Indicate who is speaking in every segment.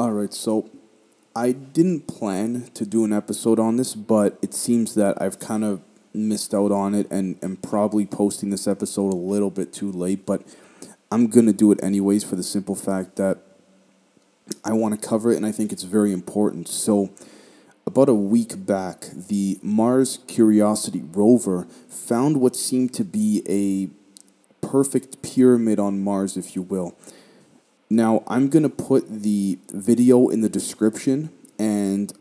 Speaker 1: All right, so I didn't plan to do an episode on this, but it seems that I've kind of missed out on it and am probably posting this episode a little bit too late, but I'm going to do it anyways for the simple fact that I want to cover it and I think it's very important. So, about a week back, the Mars Curiosity rover found what seemed to be a perfect pyramid on Mars, if you will. Now, I'm going to put the video in the description and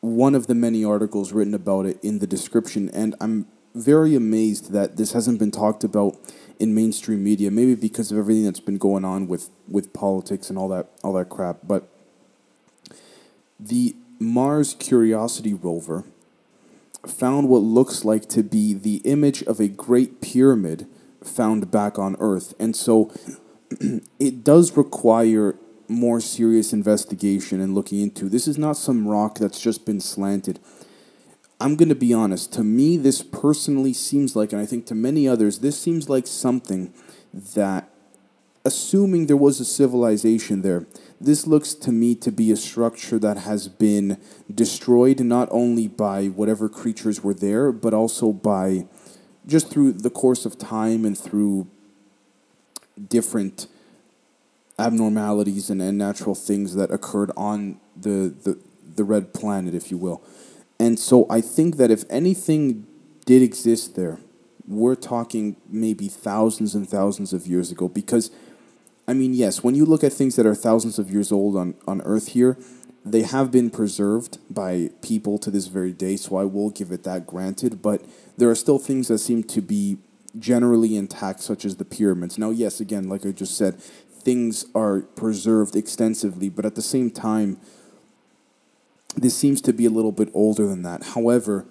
Speaker 1: one of the many articles written about it in the description. And I'm very amazed that this hasn't been talked about in mainstream media, maybe because of everything that's been going on with, with politics and all that all that crap. But the Mars Curiosity rover found what looks like to be the image of a great pyramid found back on Earth. And so it does require more serious investigation and looking into. This is not some rock that's just been slanted. I'm going to be honest. To me, this personally seems like, and I think to many others, this seems like something that, assuming there was a civilization there, this looks to me to be a structure that has been destroyed not only by whatever creatures were there, but also by just through the course of time and through different abnormalities and, and natural things that occurred on the, the, the red planet, if you will. And so I think that if anything did exist there, we're talking maybe thousands and thousands of years ago. Because, I mean, yes, when you look at things that are thousands of years old on, on Earth here, they have been preserved by people to this very day, so I will give it that granted. But there are still things that seem to be generally intact, such as the pyramids. Now, yes, again, like I just said, things are preserved extensively, but at the same time, this seems to be a little bit older than that. However,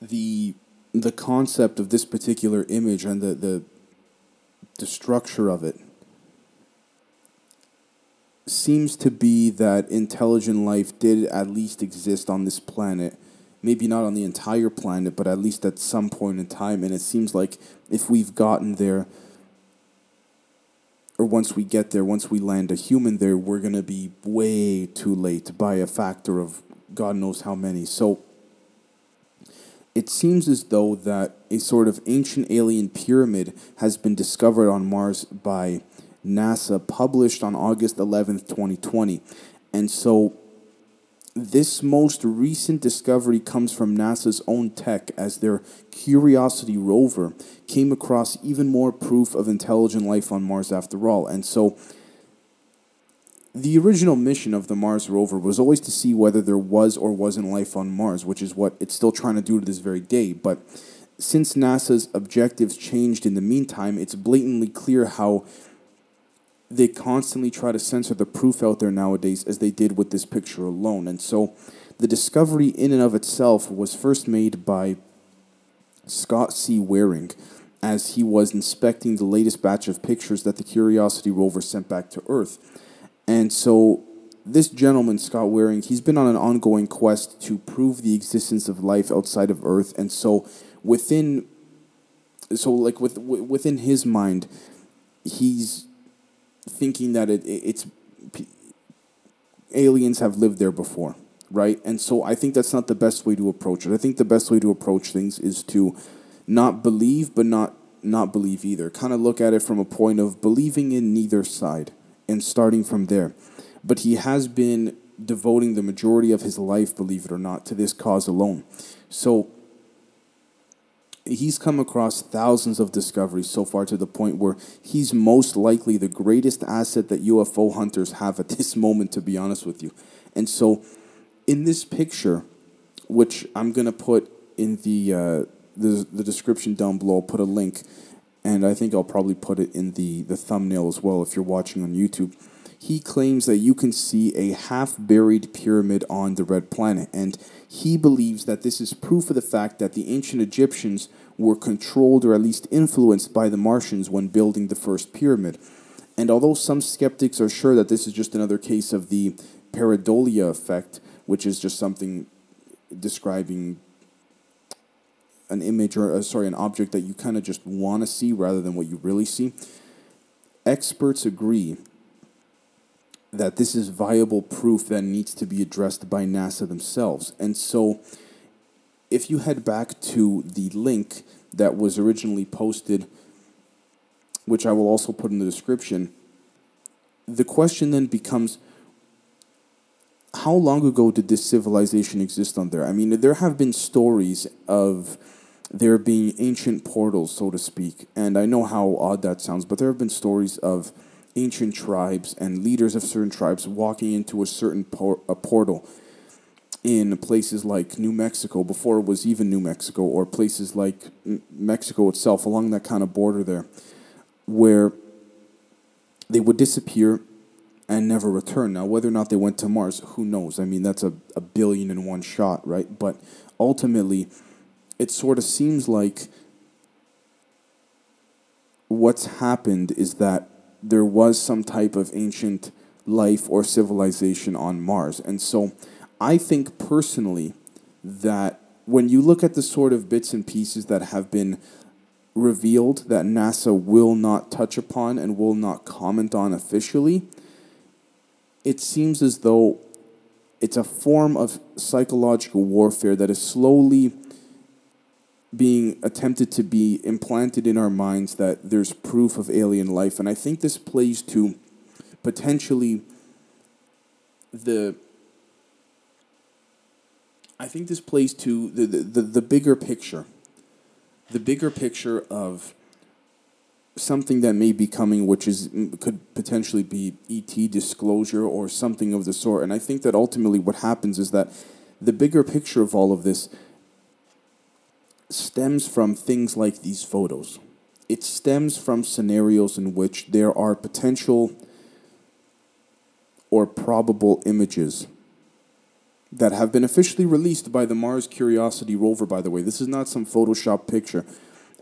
Speaker 1: the the concept of this particular image and the, the the structure of it seems to be that intelligent life did at least exist on this planet maybe not on the entire planet, but at least at some point in time. And it seems like if we've gotten there, or once we get there, once we land a human there, we're going to be way too late by a factor of God knows how many. So it seems as though that a sort of ancient alien pyramid has been discovered on Mars by NASA, published on August 11th, 2020. And so this most recent discovery comes from NASA's own tech as their Curiosity rover came across even more proof of intelligent life on Mars after all. And so the original mission of the Mars rover was always to see whether there was or wasn't life on Mars, which is what it's still trying to do to this very day. But since NASA's objectives changed in the meantime, it's blatantly clear how they constantly try to censor the proof out there nowadays, as they did with this picture alone. And so the discovery, in and of itself, was first made by Scott C. Waring as he was inspecting the latest batch of pictures that the Curiosity rover sent back to Earth. And so this gentleman, Scott Waring, he's been on an ongoing quest to prove the existence of life outside of Earth. And so within so like with within his mind, he's thinking that it, it's aliens have lived there before, right? And so I think that's not the best way to approach it. I think the best way to approach things is to not believe, but not not believe either. Kind of look at it from a point of believing in neither side and starting from there. But he has been devoting the majority of his life, believe it or not, to this cause alone. So he's come across thousands of discoveries so far to the point where he's most likely the greatest asset that UFO hunters have at this moment, to be honest with you. And so, in this picture, which I'm gonna put in the uh, the, the description down below, I'll put a link, and I think I'll probably put it in the the thumbnail as well if you're watching on YouTube. He claims that you can see a half buried pyramid on the red planet, and he believes that this is proof of the fact that the ancient Egyptians were controlled or at least influenced by the Martians when building the first pyramid. And although some skeptics are sure that this is just another case of the pareidolia effect, which is just something describing an image or uh, sorry an object that you kind of just want to see rather than what you really see experts agree that this is viable proof that needs to be addressed by NASA themselves. And so, if you head back to the link that was originally posted, which I will also put in the description, the question then becomes how long ago did this civilization exist on there? I mean, there have been stories of there being ancient portals, so to speak, and I know how odd that sounds, but there have been stories of ancient tribes and leaders of certain tribes walking into a certain por- a portal in places like New Mexico before it was even New Mexico, or places like M- Mexico itself along that kind of border there, where they would disappear and never return. Now, whether or not they went to Mars, who knows? I mean, that's a, a billion in one shot, right? But ultimately, it sort of seems like what's happened is that there was some type of ancient life or civilization on Mars. And so I think personally that when you look at the sort of bits and pieces that have been revealed that NASA will not touch upon and will not comment on officially, it seems as though it's a form of psychological warfare that is slowly being attempted to be implanted in our minds that there's proof of alien life. And I think this plays to potentially the I think this plays to the, the, the, the bigger picture. The bigger picture of something that may be coming, which is could potentially be ET disclosure or something of the sort. And I think that ultimately what happens is that the bigger picture of all of this stems from things like these photos. It stems from scenarios in which there are potential or probable images that have been officially released by the Mars Curiosity rover, by the way. This is not some Photoshop picture.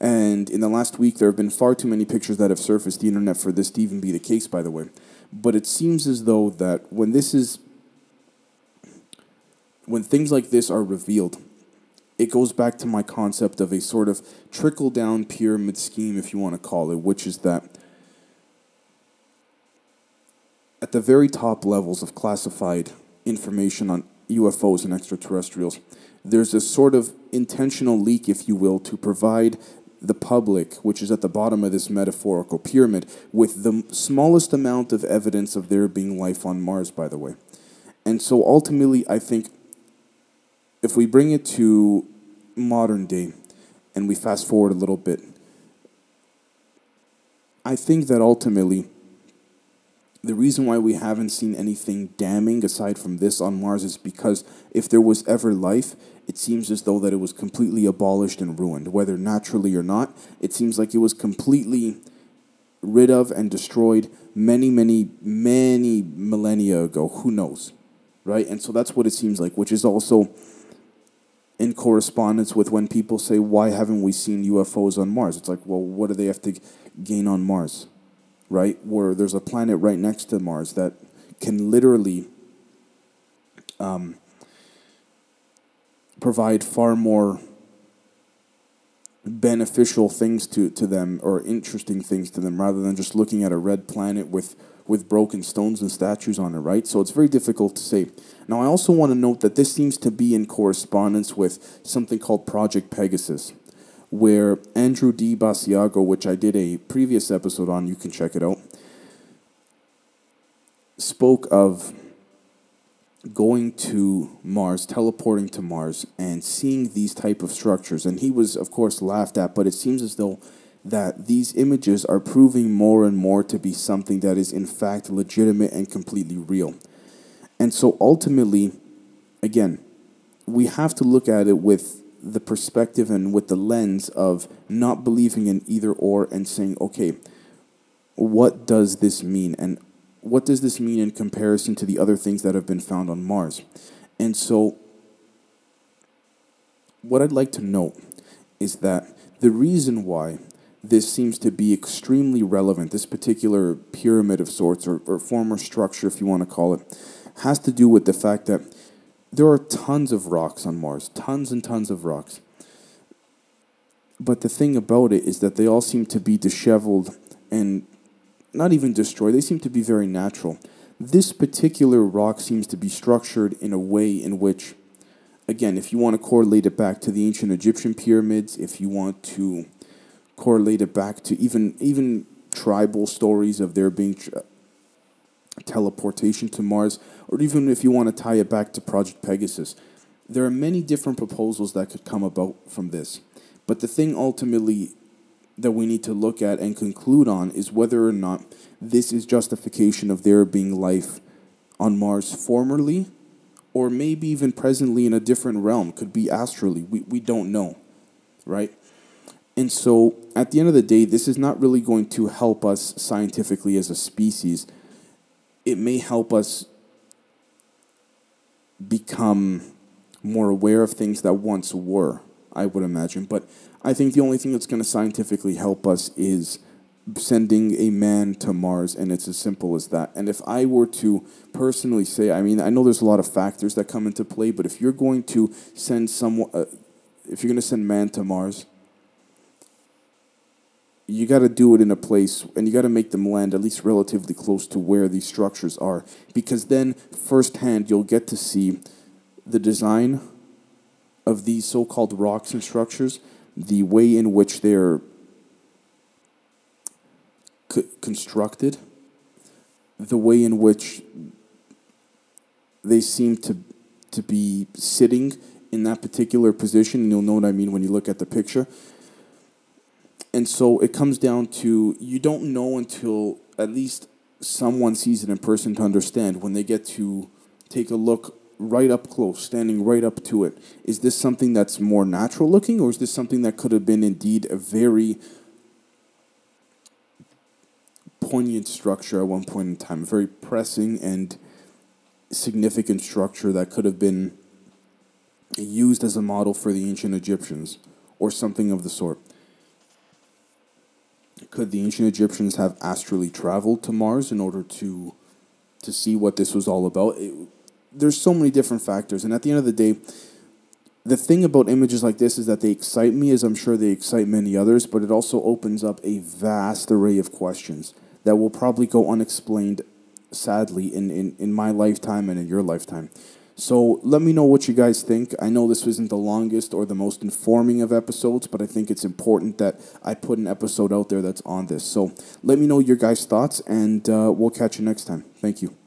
Speaker 1: And in the last week, there have been far too many pictures that have surfaced the internet for this to even be the case, by the way. But it seems as though that when this is, when things like this are revealed, it goes back to my concept of a sort of trickle down pyramid scheme, if you want to call it, which is that at the very top levels of classified information on UFOs and extraterrestrials, there's a sort of intentional leak, if you will, to provide the public, which is at the bottom of this metaphorical pyramid, with the smallest amount of evidence of there being life on Mars, by the way. And so ultimately, I think if we bring it to modern day and we fast forward a little bit, I think that ultimately the reason why we haven't seen anything damning aside from this on Mars is because if there was ever life, it seems as though that it was completely abolished and ruined, whether naturally or not. It seems like it was completely rid of and destroyed many, many, many millennia ago. Who knows? Right? And so that's what it seems like, which is also in correspondence with when people say, Why haven't we seen UFOs on Mars? It's like, Well, what do they have to gain on Mars? Right? Where there's a planet right next to Mars that can literally um, provide far more beneficial things to, to them or interesting things to them rather than just looking at a red planet with with broken stones and statues on it, right? So it's very difficult to say. Now, I also want to note that this seems to be in correspondence with something called Project Pegasus, where Andrew D. Basiago, which I did a previous episode on, you can check it out, spoke of going to Mars, teleporting to Mars, and seeing these type of structures. And he was, of course, laughed at, but it seems as though that these images are proving more and more to be something that is in fact legitimate and completely real. And so ultimately, again, we have to look at it with the perspective and with the lens of not believing in either or and saying, okay, what does this mean? And what does this mean in comparison to the other things that have been found on Mars? And so, what I'd like to note is that the reason why this seems to be extremely relevant. This particular pyramid of sorts, or, or former structure, if you want to call it, has to do with the fact that there are tons of rocks on Mars, tons and tons of rocks. But the thing about it is that they all seem to be disheveled and not even destroyed, they seem to be very natural. This particular rock seems to be structured in a way in which, again, if you want to correlate it back to the ancient Egyptian pyramids, if you want to correlate it back to even even tribal stories of there being tra- teleportation to Mars, or even if you want to tie it back to Project Pegasus, there are many different proposals that could come about from this. But the thing ultimately that we need to look at and conclude on is whether or not this is justification of there being life on Mars formerly, or maybe even presently in a different realm, could be astrally. We, we don't know, right? And so at the end of the day, this is not really going to help us scientifically as a species. It may help us become more aware of things that once were, I would imagine. But I think the only thing that's going to scientifically help us is sending a man to Mars, and it's as simple as that. And if I were to personally say, I mean, I know there's a lot of factors that come into play, but if you're going to send someone, uh, if you're going to send man to Mars, you got to do it in a place and you got to make them land at least relatively close to where these structures are because then firsthand you'll get to see the design of these so-called rocks and structures the way in which they're c- constructed the way in which they seem to to be sitting in that particular position. And you'll know what I mean when you look at the picture and so it comes down to you don't know until at least someone sees it in person to understand when they get to take a look right up close, standing right up to it. Is this something that's more natural looking, or is this something that could have been indeed a very poignant structure at one point in time, a very pressing and significant structure that could have been used as a model for the ancient Egyptians, or something of the sort? Could the ancient Egyptians have astrally traveled to Mars in order to to see what this was all about? It, there's so many different factors, and at the end of the day, the thing about images like this is that they excite me, as I'm sure they excite many others, but it also opens up a vast array of questions that will probably go unexplained, sadly, in, in, in my lifetime and in your lifetime. So let me know what you guys think. I know this isn't the longest or the most informing of episodes, but I think it's important that I put an episode out there that's on this. So let me know your guys' thoughts, and uh, we'll catch you next time. Thank you.